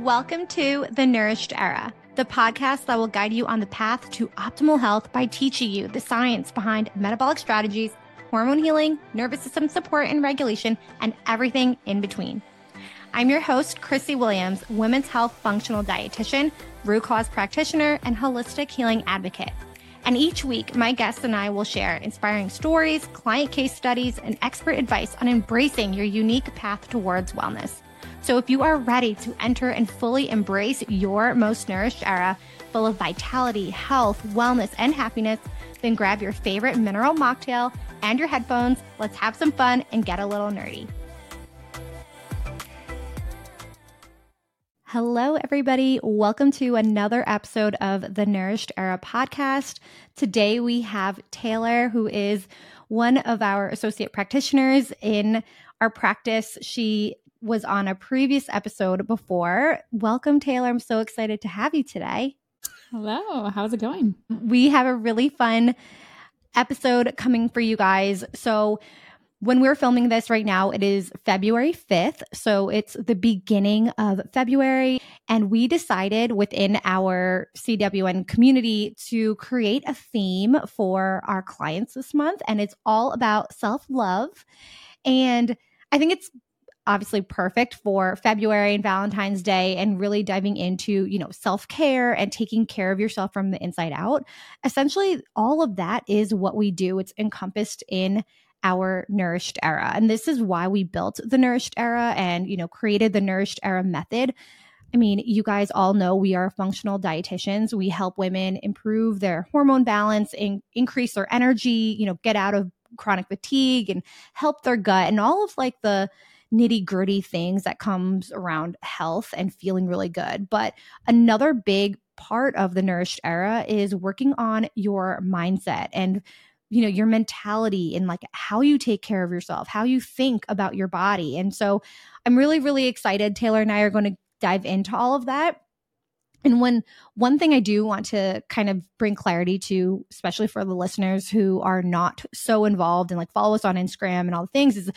Welcome to The Nourished Era, the podcast that will guide you on the path to optimal health by teaching you the science behind metabolic strategies, hormone healing, nervous system support and regulation, and everything in between. I'm your host, Chrissy Williams, women's health functional dietitian, root cause practitioner, and holistic healing advocate. And each week, my guests and I will share inspiring stories, client case studies, and expert advice on embracing your unique path towards wellness. So if you are ready to enter and fully embrace your most nourished era, full of vitality, health, wellness, and happiness, then grab your favorite mineral mocktail and your headphones. Let's have some fun and get a little nerdy. Hello, everybody. Welcome to another episode of the Nourished Era podcast. Today we have Taylor, who is one of our associate practitioners in our practice. She was on a previous episode before. Welcome, Taylor. I'm so excited to have you today. Hello. How's it going? We have a really fun episode coming for you guys. So, when we're filming this right now, it is February 5th. So it's the beginning of February. And we decided within our CWN community to create a theme for our clients this month. And it's all about self love. And I think it's obviously perfect for February and Valentine's Day and really diving into, you know, self-care and taking care of yourself from the inside out. Essentially, all of that is what we do. It's encompassed in our nourished era. And this is why we built the nourished era and, you know, created the nourished era method. I mean, you guys all know we are functional dietitians. We help women improve their hormone balance and increase their energy, you know, get out of chronic fatigue and help their gut and all of like the nitty gritty things that comes around health and feeling really good. But another big part of the nourished era is working on your mindset and you know your mentality and like how you take care of yourself how you think about your body. And so i'm really really excited. Taylor and i are going to dive into all of that. And when one thing I do want to kind of bring clarity to, especially for the listeners who are not so involved and like follow us on Instagram and all the things, is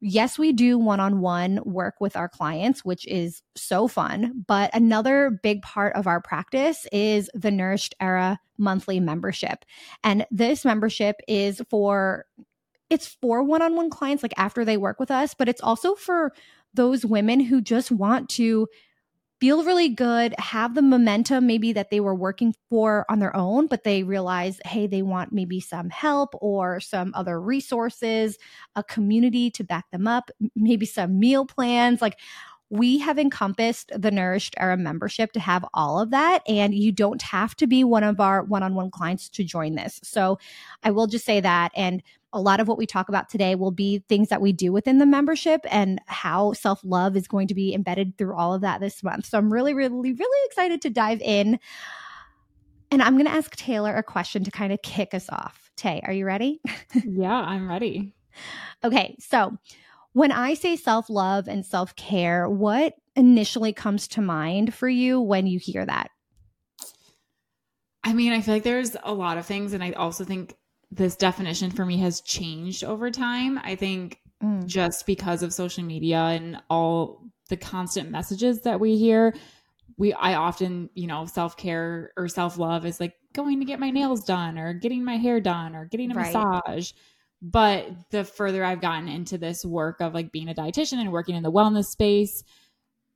yes, we do one on one work with our clients, which is so fun. But another big part of our practice is the Nourished Era monthly membership. And this membership is for it's for one-on-one clients like after they work with us but it's also for those women who just want to feel really good, have the momentum maybe that they were working for on their own, but they realize, hey, they want maybe some help or some other resources, a community to back them up, maybe some meal plans. Like, we have encompassed the Nourished Era membership to have all of that. And you don't have to be one of our one on one clients to join this. So I will just say that. And a lot of what we talk about today will be things that we do within the membership and how self love is going to be embedded through all of that this month. So I'm really, really, really excited to dive in. And I'm going to ask Taylor a question to kind of kick us off. Tay, are you ready? yeah, I'm ready. Okay. So when I say self love and self care, what initially comes to mind for you when you hear that? I mean, I feel like there's a lot of things. And I also think this definition for me has changed over time. I think mm. just because of social media and all the constant messages that we hear, we I often, you know, self-care or self-love is like going to get my nails done or getting my hair done or getting a right. massage. But the further I've gotten into this work of like being a dietitian and working in the wellness space,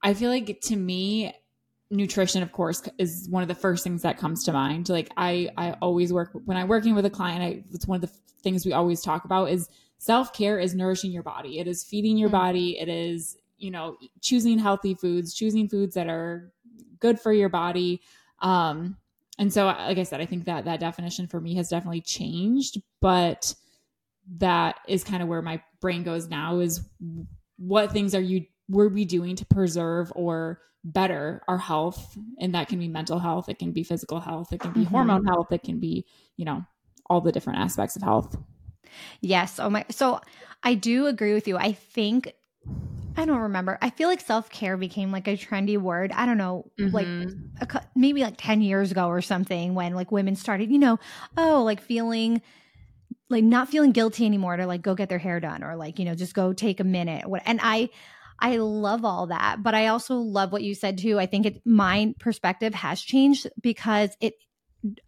I feel like to me nutrition of course is one of the first things that comes to mind. Like i i always work when i'm working with a client I, it's one of the things we always talk about is self-care is nourishing your body. It is feeding your mm-hmm. body. It is you know choosing healthy foods choosing foods that are good for your body. Um and so like i said i think that that definition for me has definitely changed but that is kind of where my brain goes now is what things are you were we doing to preserve or better our health? And that can be mental health it can be physical health it can be mm-hmm. hormone health it can be you know all the different aspects of health. Yes. Oh my so i do agree with you. I think i don't remember. I feel like self-care became like a trendy word. I don't know mm-hmm. like a, maybe like 10 years ago or something when like women started you know oh like feeling like not feeling guilty anymore to like go get their hair done or like you know just go take a minute. And i I love all that, but I also love what you said too. I think it my perspective has changed because it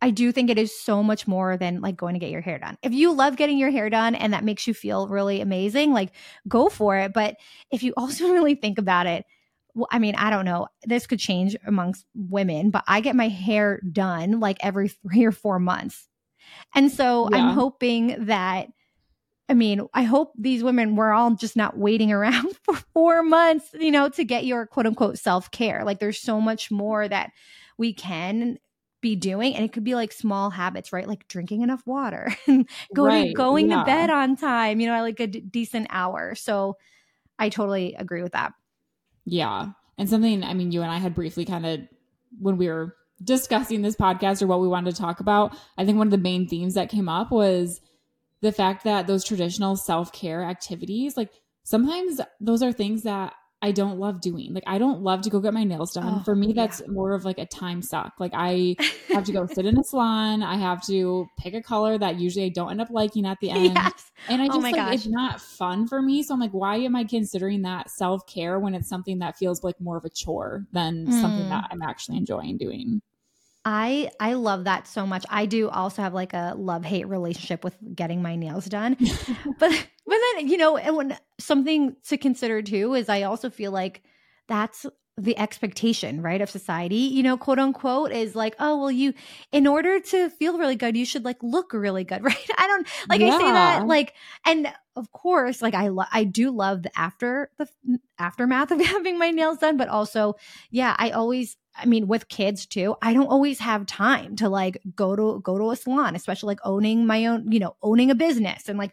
I do think it is so much more than like going to get your hair done. If you love getting your hair done and that makes you feel really amazing, like go for it. But if you also really think about it, well, I mean, I don't know. This could change amongst women, but I get my hair done like every three or four months. And so yeah. I'm hoping that, I mean, I hope these women were all just not waiting around for four months, you know, to get your quote unquote self care. Like there's so much more that we can be doing and it could be like small habits right like drinking enough water and going right, going yeah. to bed on time you know like a d- decent hour so i totally agree with that yeah and something i mean you and i had briefly kind of when we were discussing this podcast or what we wanted to talk about i think one of the main themes that came up was the fact that those traditional self-care activities like sometimes those are things that I don't love doing. Like I don't love to go get my nails done. Oh, For me, that's yeah. more of like a time suck. Like I have to go sit in a salon. I have to pick a color that usually I don't end up liking at the end. Yes. And I oh just oh like gosh. it's not fun for me. So I'm like, why am I considering that self care when it's something that feels like more of a chore than mm. something that I'm actually enjoying doing? I I love that so much. I do also have like a love hate relationship with getting my nails done, but but then you know, and when something to consider too is I also feel like that's the expectation, right, of society, you know, quote unquote, is like, oh, well, you, in order to feel really good, you should like look really good, right? I don't like yeah. I say that like, and of course, like I, lo- I do love the after the aftermath of having my nails done, but also, yeah, I always, I mean, with kids too, I don't always have time to like go to go to a salon, especially like owning my own, you know, owning a business and like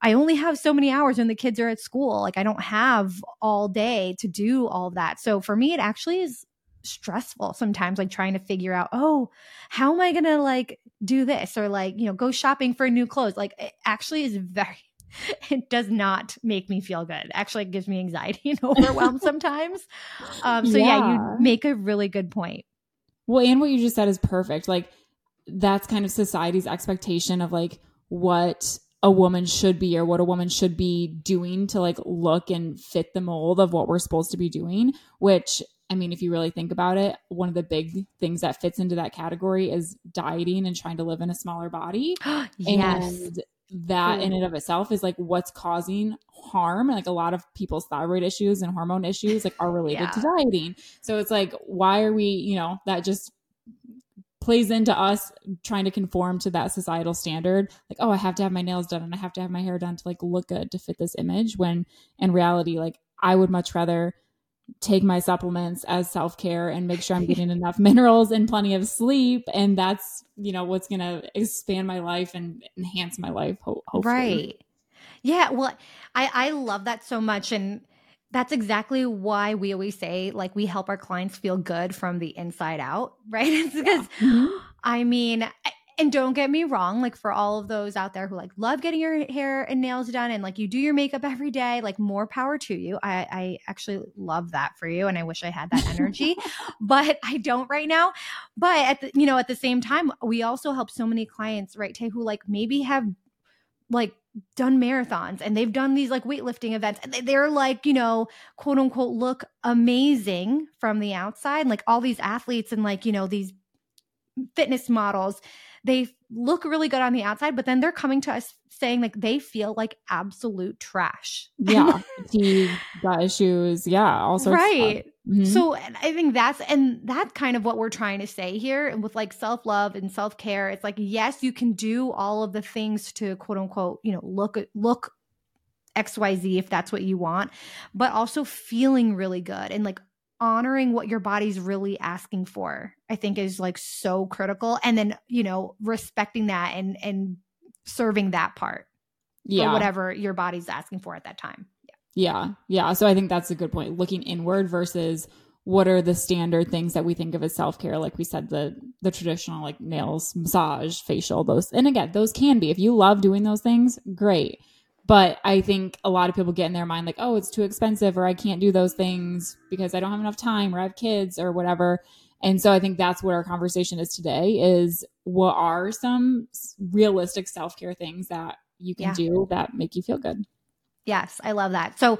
I only have so many hours when the kids are at school. Like I don't have all day to do all that. So for me, it actually is stressful sometimes, like trying to figure out, oh, how am I to like do this or like, you know, go shopping for new clothes. Like it actually is very, it does not make me feel good. Actually, it gives me anxiety and overwhelm sometimes. Um, so yeah. yeah, you make a really good point. Well, and what you just said is perfect. Like that's kind of society's expectation of like what a woman should be or what a woman should be doing to like look and fit the mold of what we're supposed to be doing which i mean if you really think about it one of the big things that fits into that category is dieting and trying to live in a smaller body yes. and that in and of itself is like what's causing harm and like a lot of people's thyroid issues and hormone issues like are related yeah. to dieting. So it's like why are we you know that just plays into us trying to conform to that societal standard? Like oh i have to have my nails done and i have to have my hair done to like look good to fit this image when in reality like i would much rather take my supplements as self-care and make sure i'm getting enough minerals and plenty of sleep and that's you know what's going to expand my life and enhance my life ho- hopefully. right yeah well i i love that so much and that's exactly why we always say like we help our clients feel good from the inside out, right? It's because yeah. I mean, and don't get me wrong, like for all of those out there who like love getting your hair and nails done and like you do your makeup every day, like more power to you. I, I actually love that for you and I wish I had that energy, but I don't right now. But at the, you know, at the same time, we also help so many clients, right, Tay, who like maybe have like done marathons and they've done these like weightlifting events and they're like you know quote unquote look amazing from the outside like all these athletes and like you know these fitness models they look really good on the outside but then they're coming to us saying like they feel like absolute trash. Yeah fatigue got issues. Yeah also right. Mm-hmm. so i think that's and that's kind of what we're trying to say here and with like self-love and self-care. It's like yes you can do all of the things to quote unquote you know look look xyz if that's what you want but also feeling really good and like honoring what your body's really asking for i think is like so critical and then you know respecting that and and serving that part yeah. whatever your body's asking for at that time. Yeah. Yeah. Yeah. So i think that's a good point. Looking inward versus what are the standard things that we think of as self-care? Like we said the the traditional like nails massage facial those and again those can be. If you love doing those things great but I think a lot of people get in their mind like, oh, it's too expensive or I can't do those things because I don't have enough time or I have kids or whatever. And so I think that's what our conversation is today is what are some realistic self-care things that you can yeah. do that make you feel good? Yes, I love that. So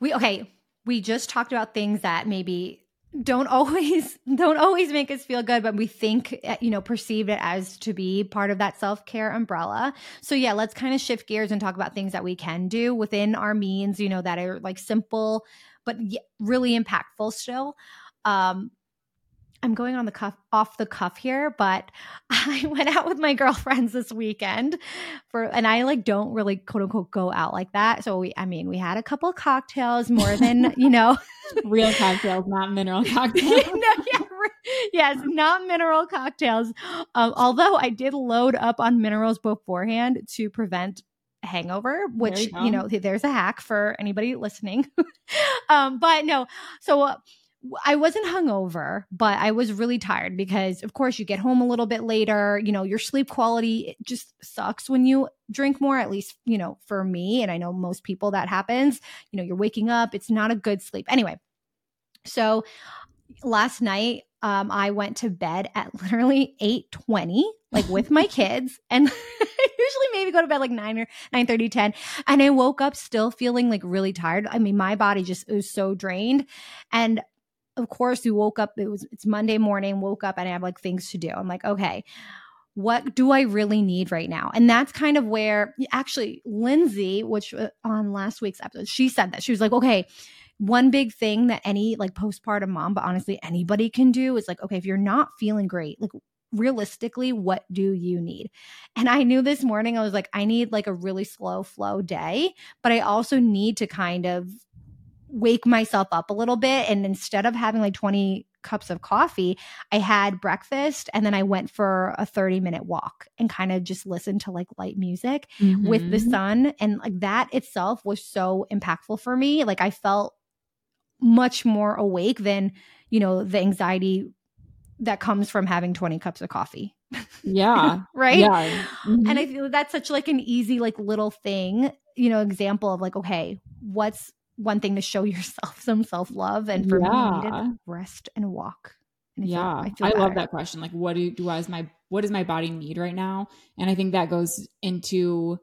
we okay, we just talked about things that maybe don't always don't always make us feel good but we think eh, you know perceive it as to be part of that self-care umbrella. So yeah let's kind of shift gears and talk about things that we can do within our means you know that are like simple but really impactful still. Um I'm going on the cuff off the cuff here, but I went out with my girlfriends this weekend for and I like don't really quote unquote go out like that. So we I mean, we had a couple cocktails more than, you know, real cocktails, not mineral cocktails. no, yeah, yes, not mineral cocktails. Um, although I did load up on minerals beforehand to prevent hangover which you, you, know there's a hack for anybody listening um but no so uh, I wasn't hungover, but I was really tired because, of course, you get home a little bit later. You know, your sleep quality just sucks when you drink more, at least, you know, for me. And I know most people that happens. You know, you're waking up, it's not a good sleep. Anyway, so last night, um, I went to bed at literally 8 20, like with my kids. And usually maybe go to bed like 9 or 9 30, 10. And I woke up still feeling like really tired. I mean, my body just was so drained. And of course we woke up it was it's monday morning woke up and i have like things to do. I'm like okay what do i really need right now? And that's kind of where actually lindsay which uh, on last week's episode she said that. She was like okay one big thing that any like postpartum mom but honestly anybody can do is like okay if you're not feeling great like realistically what do you need? And i knew this morning i was like i need like a really slow flow day but i also need to kind of wake myself up a little bit. And instead of having like 20 cups of coffee, I had breakfast and then I went for a 30 minute walk and kind of just listened to like light music mm-hmm. with the mm-hmm. sun. And like that itself was so impactful for me. Like I felt much more awake than, you know, the anxiety that comes from having 20 cups of coffee. Yeah. right. Yeah. Mm-hmm. And I feel that's such like an easy, like little thing, you know, example of like, okay, what's one thing to show yourself some self love, and for yeah. me, I needed rest and walk. And yeah, I, I love that question. Like, what do do as my what does my body need right now? And I think that goes into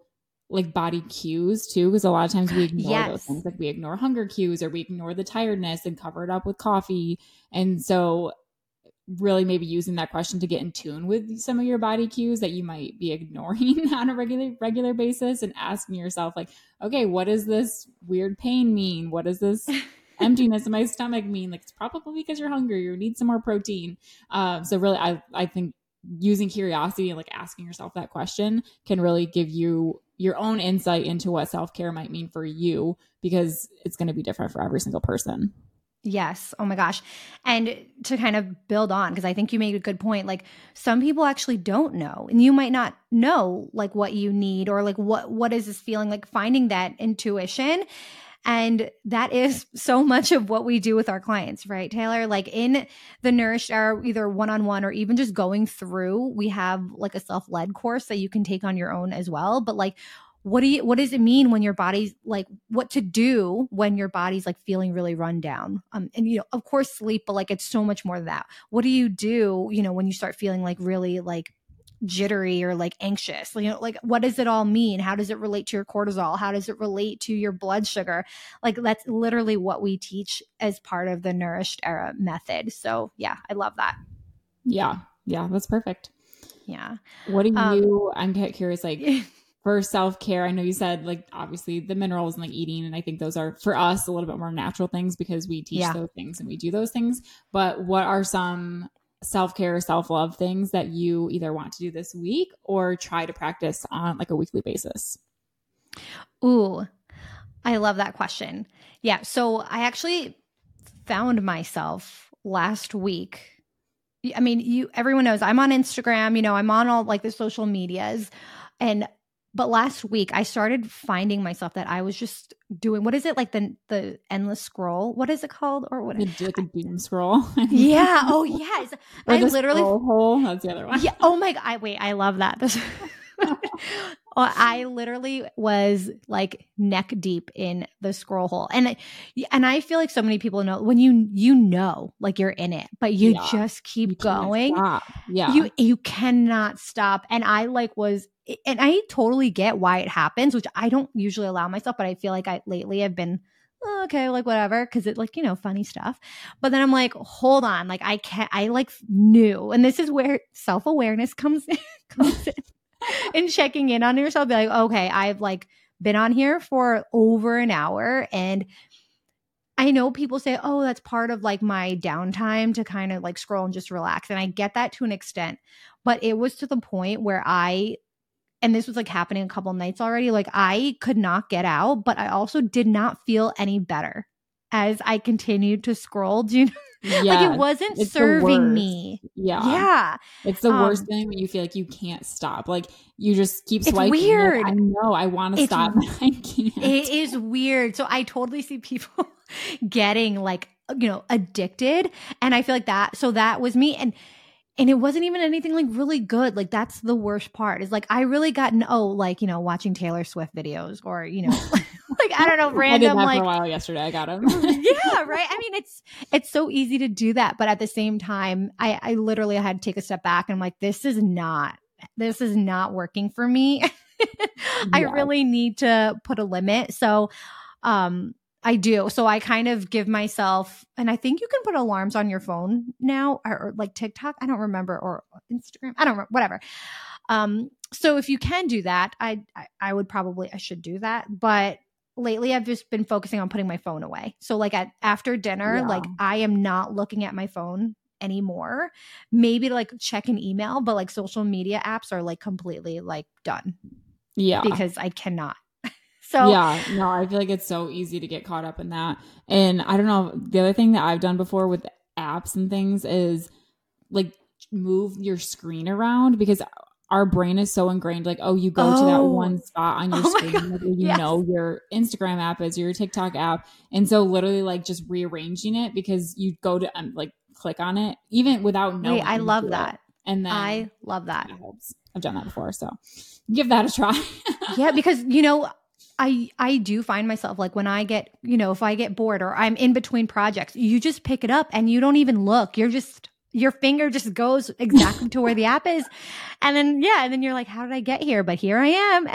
like body cues too, because a lot of times we ignore yes. those things. Like we ignore hunger cues or we ignore the tiredness and cover it up with coffee. And so really maybe using that question to get in tune with some of your body cues that you might be ignoring on a regular regular basis and asking yourself like okay what does this weird pain mean? What does this emptiness in my stomach mean? Like it's probably because you're hungry you need some more protein. Um, so really i i think using curiosity and like asking yourself that question can really give you your own insight into what self-care might mean for you because it's going to be different for every single person Yes. Oh my gosh. And to kind of build on, because I think you made a good point. Like some people actually don't know, and you might not know like what you need or like what what is this feeling like finding that intuition. And that is so much of what we do with our clients, right, Taylor? Like in the Nourished Era, either one on one or even just going through, we have like a self led course that you can take on your own as well. But like, what do you what does it mean when your body's like what to do when your body's like feeling really run down? Um and you know of course sleep but like it's so much more than that. What do you do you know when you start feeling like really like jittery or like anxious? You know like what does it all mean? How does it relate to your cortisol? How does it relate to your blood sugar? Like that's literally what we teach as part of the nourished era method. So yeah i love that. Yeah. Yeah that's perfect. Yeah. What do um, you um, i'm curious like for self care, I know you said like obviously the minerals and like eating, and I think those are for us a little bit more natural things because we teach yeah. those things and we do those things. But what are some self care, self love things that you either want to do this week or try to practice on like a weekly basis? Ooh, I love that question. Yeah. So I actually found myself last week. I mean, you everyone knows I'm on Instagram, you know, I'm on all like the social medias and but last week I started finding myself that I was just doing what is it like the the endless scroll? What is it called? Or what? Do like a doom scroll. yeah. Oh yes. I literally hole. That's the other one. Yeah. Oh my god. I wait. I love that. This, I literally was like neck deep in the scroll hole, and and I feel like so many people know when you you know like you're in it, but you yeah. just keep you going. Yeah, you you cannot stop. And I like was and I totally get why it happens, which I don't usually allow myself, but I feel like I lately have been oh, okay, like whatever, because it like you know funny stuff. But then I'm like, hold on, like I can't. I like knew, and this is where self awareness comes in, comes in, and checking in on yourself. Be like, okay, I've like been on here for over an hour, and I know people say, oh, that's part of like my downtime to kind of like scroll and just relax, and I get that to an extent, but it was to the point where I and this was like happening a couple nights already like i could not get out but i also did not feel any better as i continued to scroll do you know yeah, like it wasn't serving me. Yeah. Yeah. It's the um, worst thing when you feel like you can't stop. Like you just keep swiping it's weird. I know i want to stop i can't. It is weird. So i totally see people getting like you know addicted and i feel like that so that was me and and it wasn't even anything like really good. Like that's the worst part is like i really got oh like you know watching taylor swift videos or you know like i don't know random I like for a while yesterday i got him yeah right i mean it's it's so easy to do that but at the same time i i literally had to take a step back and i'm like this is not this is not working for me i yeah. really need to put a limit so um I do. So I kind of give myself, and I think you can put alarms on your phone now, or, or like TikTok. I don't remember, or Instagram. I don't remember, whatever. Um, so if you can do that, I, I, I would probably I should do that. But lately, I've just been focusing on putting my phone away. So like at after dinner, yeah. like I am not looking at my phone anymore. Maybe to like check an email, but like social media apps are like completely like done. Yeah, because I cannot. So yeah, no, I feel like it's so easy to get caught up in that. And I don't know. The other thing that I've done before with apps and things is like move your screen around because our brain is so ingrained like oh you go oh. to that oh. one spot on your oh screen you yes. know your instagram app is your tiktok app and so literally like just rearranging it because you go to um, like click on it even without knowing Wait, i love that it. and then i love that i've done that before so give that a try yeah because you know I I do find myself like when I get, you know, if I get bored or I'm in between projects, you just pick it up and you don't even look. You're just your finger just goes exactly to where the app is. And then yeah, and then you're like, how did I get here? But here I am.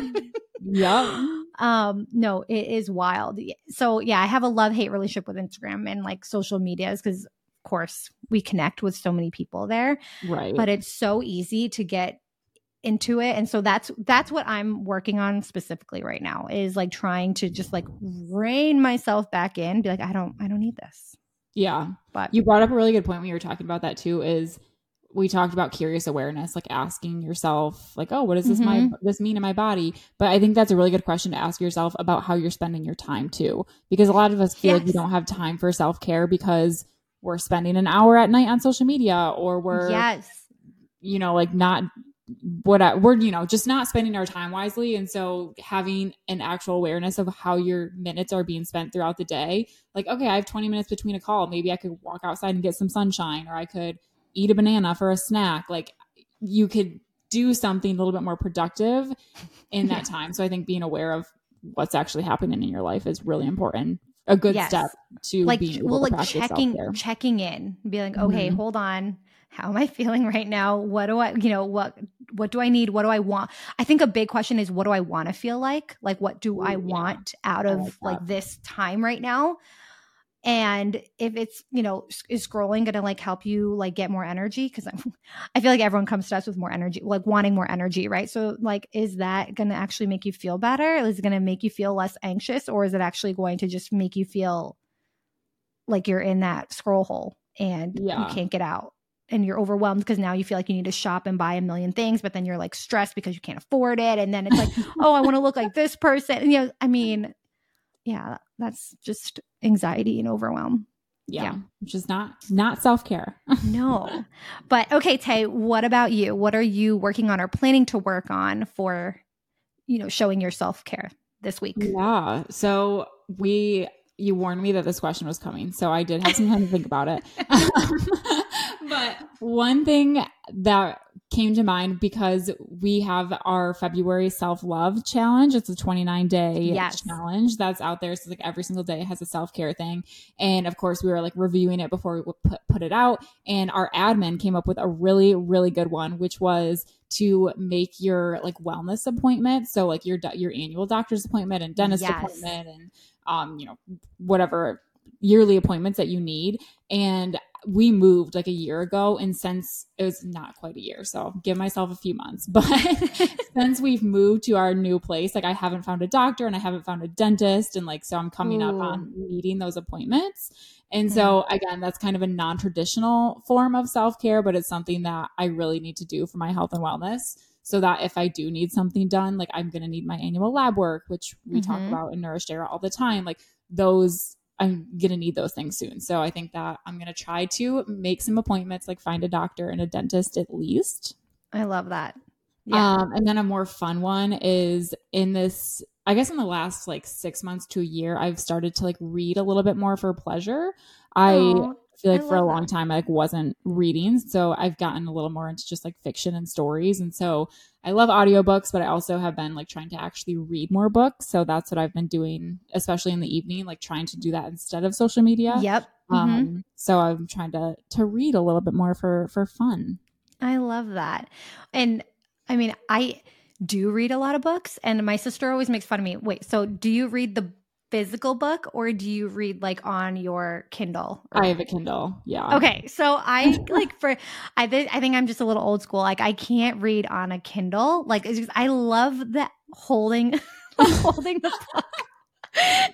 yeah. Um, no, it is wild. So yeah, I have a love-hate relationship with Instagram and like social medias because of course we connect with so many people there. Right. But it's so easy to get into it and so that's that's what i'm working on specifically right now is like trying to just like rein myself back in be like i don't i don't need this yeah but you brought up a really good point when you were talking about that too is we talked about curious awareness like asking yourself like oh what does this mm-hmm. my this mean in my body but i think that's a really good question to ask yourself about how you're spending your time too because a lot of us feel yes. like we don't have time for self-care because we're spending an hour at night on social media or we're yes you know like not what I, we're you know just not spending our time wisely. And so having an actual awareness of how your minutes are being spent throughout the day like okay i have 20 minutes between a call. Maybe i could walk outside and get some sunshine or i could eat a banana for a snack. Like you could do something a little bit more productive in that time. So i think being aware of what's actually happening in your life is really important. A good yes. step to like well like checking checking in be like okay mm-hmm. hold on how am I feeling right now? What do I, you know, what what do I need? What do I want? I think a big question is what do I want to feel like? Like what do Ooh, I want out of like, like, this time right now? And if it's, you know, is scrolling going to like help you like get more energy cuz I feel like everyone comes to us with more energy, like wanting more energy, right? So like is that going to actually make you feel better? Is it going to make you feel less anxious or is it actually going to just make you feel like you're in that scroll hole and yeah. you can't get out? And you're overwhelmed because now you feel like you need to shop and buy a million things, but then you're like stressed because you can't afford it. And then it's like, oh, I want to look like this person. And, you know, I mean, yeah, that's just anxiety and overwhelm. Yeah, yeah. which is not not self care. no, but okay, Tay. What about you? What are you working on or planning to work on for, you know, showing your self care this week? Yeah. So we you warned me that this question was coming, so I did have some time to think about it. but one thing that came to mind because we have our February self love challenge. It's a 29 day yes. challenge that's out there. So like every single day has a self care thing. And of course we were like reviewing it before we put, put it out. And our admin came up with a really, really good one, which was to make your like wellness appointment. So like your, your annual doctor's appointment and dentist yes. appointment and um, you know, whatever yearly appointments that you need. And we moved like a year ago. And since it was not quite a year, so give myself a few months. But since we've moved to our new place, like I haven't found a doctor and I haven't found a dentist. And like, so I'm coming Ooh. up on needing those appointments. And so, mm-hmm. again, that's kind of a non traditional form of self care, but it's something that I really need to do for my health and wellness. So that if I do need something done, like I'm going to need my annual lab work, which we mm-hmm. talk about in Nourished Era all the time, like those I'm going to need those things soon. So I think that I'm going to try to make some appointments, like find a doctor and a dentist at least. I love that. Yeah. Um, and then a more fun one is in this, I guess in the last like six months to a year, I've started to like read a little bit more for pleasure. I feel like for a long that. time I like wasn't reading. So I've gotten a little more into just like fiction and stories. And so I love audiobooks, but I also have been like trying to actually read more books. So that's what I've been doing, especially in the evening, like trying to do that instead of social media. Yep. Um, mm-hmm. so I'm trying to to read a little bit more for for fun. I love that. And I mean, I do read a lot of books and my sister always makes fun of me. Wait, so do you read the physical book or do you read like on your Kindle? I have a Kindle. Yeah. Okay. So I like for I th- I think I'm just a little old school. Like I can't read on a Kindle. Like just, I love that holding holding the book.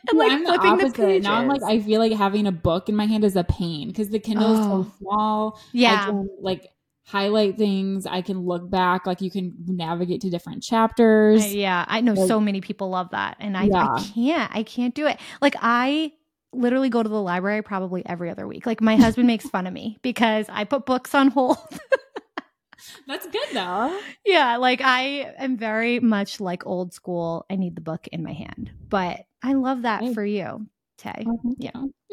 And like I'm flipping the. The now I'm like I feel like having a book in my hand is a pain because the Kindle oh. is so oh. small. Yeah. Can, like highlight things. I can look back, like you can navigate to different chapters. Uh, yeah, I know like, so many people love that, and I, yeah. I can't. I can't do it. Like I literally go to the library probably every other week. Like my husband makes fun of me because I put books on hold. That's good though. Yeah, like I am very much like old school. I need the book in my hand. But I love that for you. Tay. Yeah.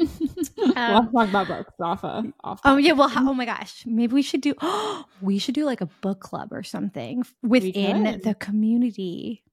we'll um, talk about books off of off. Oh yeah. Well, oh my gosh, maybe we should do. Oh, we should do like a book club or something within the community.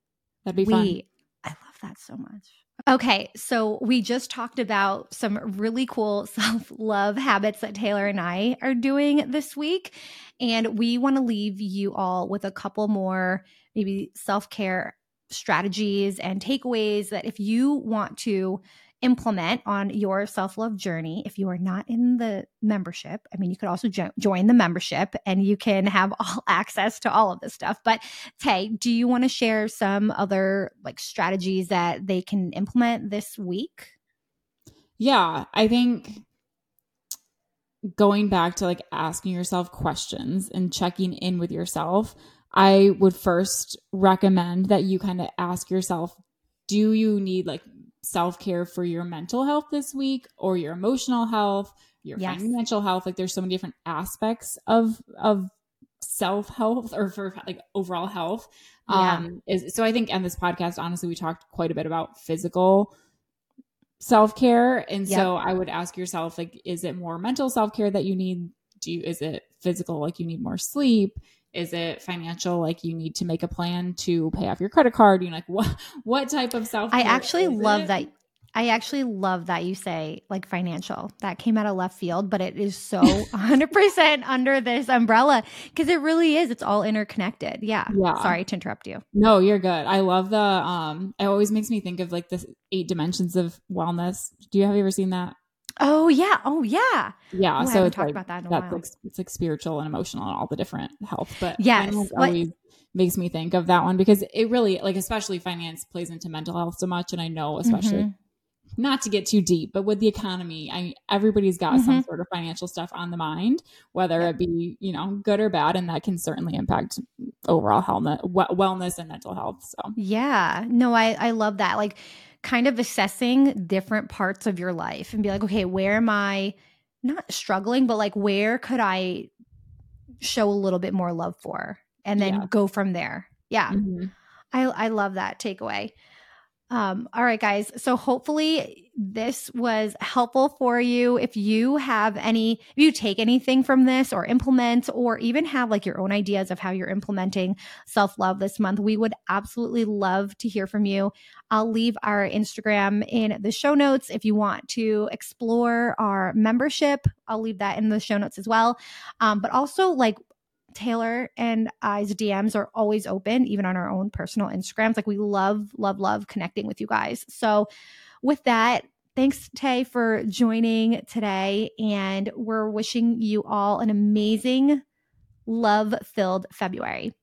That'd be we, fun. I love that so much. Okay, so we just talked about some really cool self love habits that Taylor and I are doing this week. And we want to leave you all with a couple more maybe self care strategies and takeaways that if you want to implement on your self love journey. If you are not in the membership, I mean, you could also jo- join the membership and you can have all access to all of this stuff. But Tay, do you want to share some other like strategies that they can implement this week? Yeah, I think going back to like asking yourself questions and checking in with yourself, I would first recommend that you kind of ask yourself do you need like self care for your mental health this week or your emotional health, your yes. financial health. Like there's so many different aspects of of self health or for like overall health. Yeah. Um is so I think on this podcast, honestly, we talked quite a bit about physical self care. And yep. so I would ask yourself, like, is it more mental self care that you need? Do you is it physical, like you need more sleep? Is it financial? Like you need to make a plan to pay off your credit card? You know, like what what type of self? I actually love it? that. I actually love that you say like financial. That came out of left field, but it is so 100% under this umbrella because it really is. It's all interconnected. Yeah. Yeah. Sorry to interrupt you. No, you're good. I love the um it always makes me think of like the eight dimensions of wellness. Do you have you ever seen that? Oh yeah. Oh yeah. Yeah. Oh, so it's like, about that in that's like it's like spiritual and emotional and all the different health. But yes, always makes me think of that one because it really like especially finance plays into mental health so much. And I know especially mm-hmm. not to get too deep, but with the economy, I everybody's got mm-hmm. some sort of financial stuff on the mind, whether it be, you know, good or bad, and that can certainly impact overall health wellness and mental health. So yeah. No, I I love that. Like kind of assessing different parts of your life and be like, okay, where am I not struggling, but like where could I show a little bit more love for? And then yeah. go from there. Yeah. Mm-hmm. I I love that takeaway. Um, all right, guys. So hopefully this was helpful for you. If you have any, if you take anything from this or implement, or even have like your own ideas of how you're implementing self love this month, we would absolutely love to hear from you. I'll leave our Instagram in the show notes if you want to explore our membership. I'll leave that in the show notes as well. Um, but also, like, Taylor and I's DMs are always open, even on our own personal Instagrams. Like we love, love, love connecting with you guys. So with that, thanks, Tay, for joining today. And we're wishing you all an amazing, love filled February.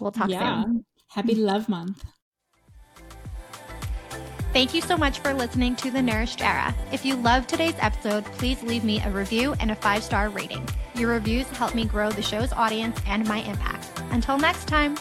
We'll talk yeah. soon. Happy Love Month. Thank you so much for listening to The Nourished Era. If you loved today's episode, please leave me a review and a five star rating. Your reviews help me grow the show's audience and my impact. Until next time.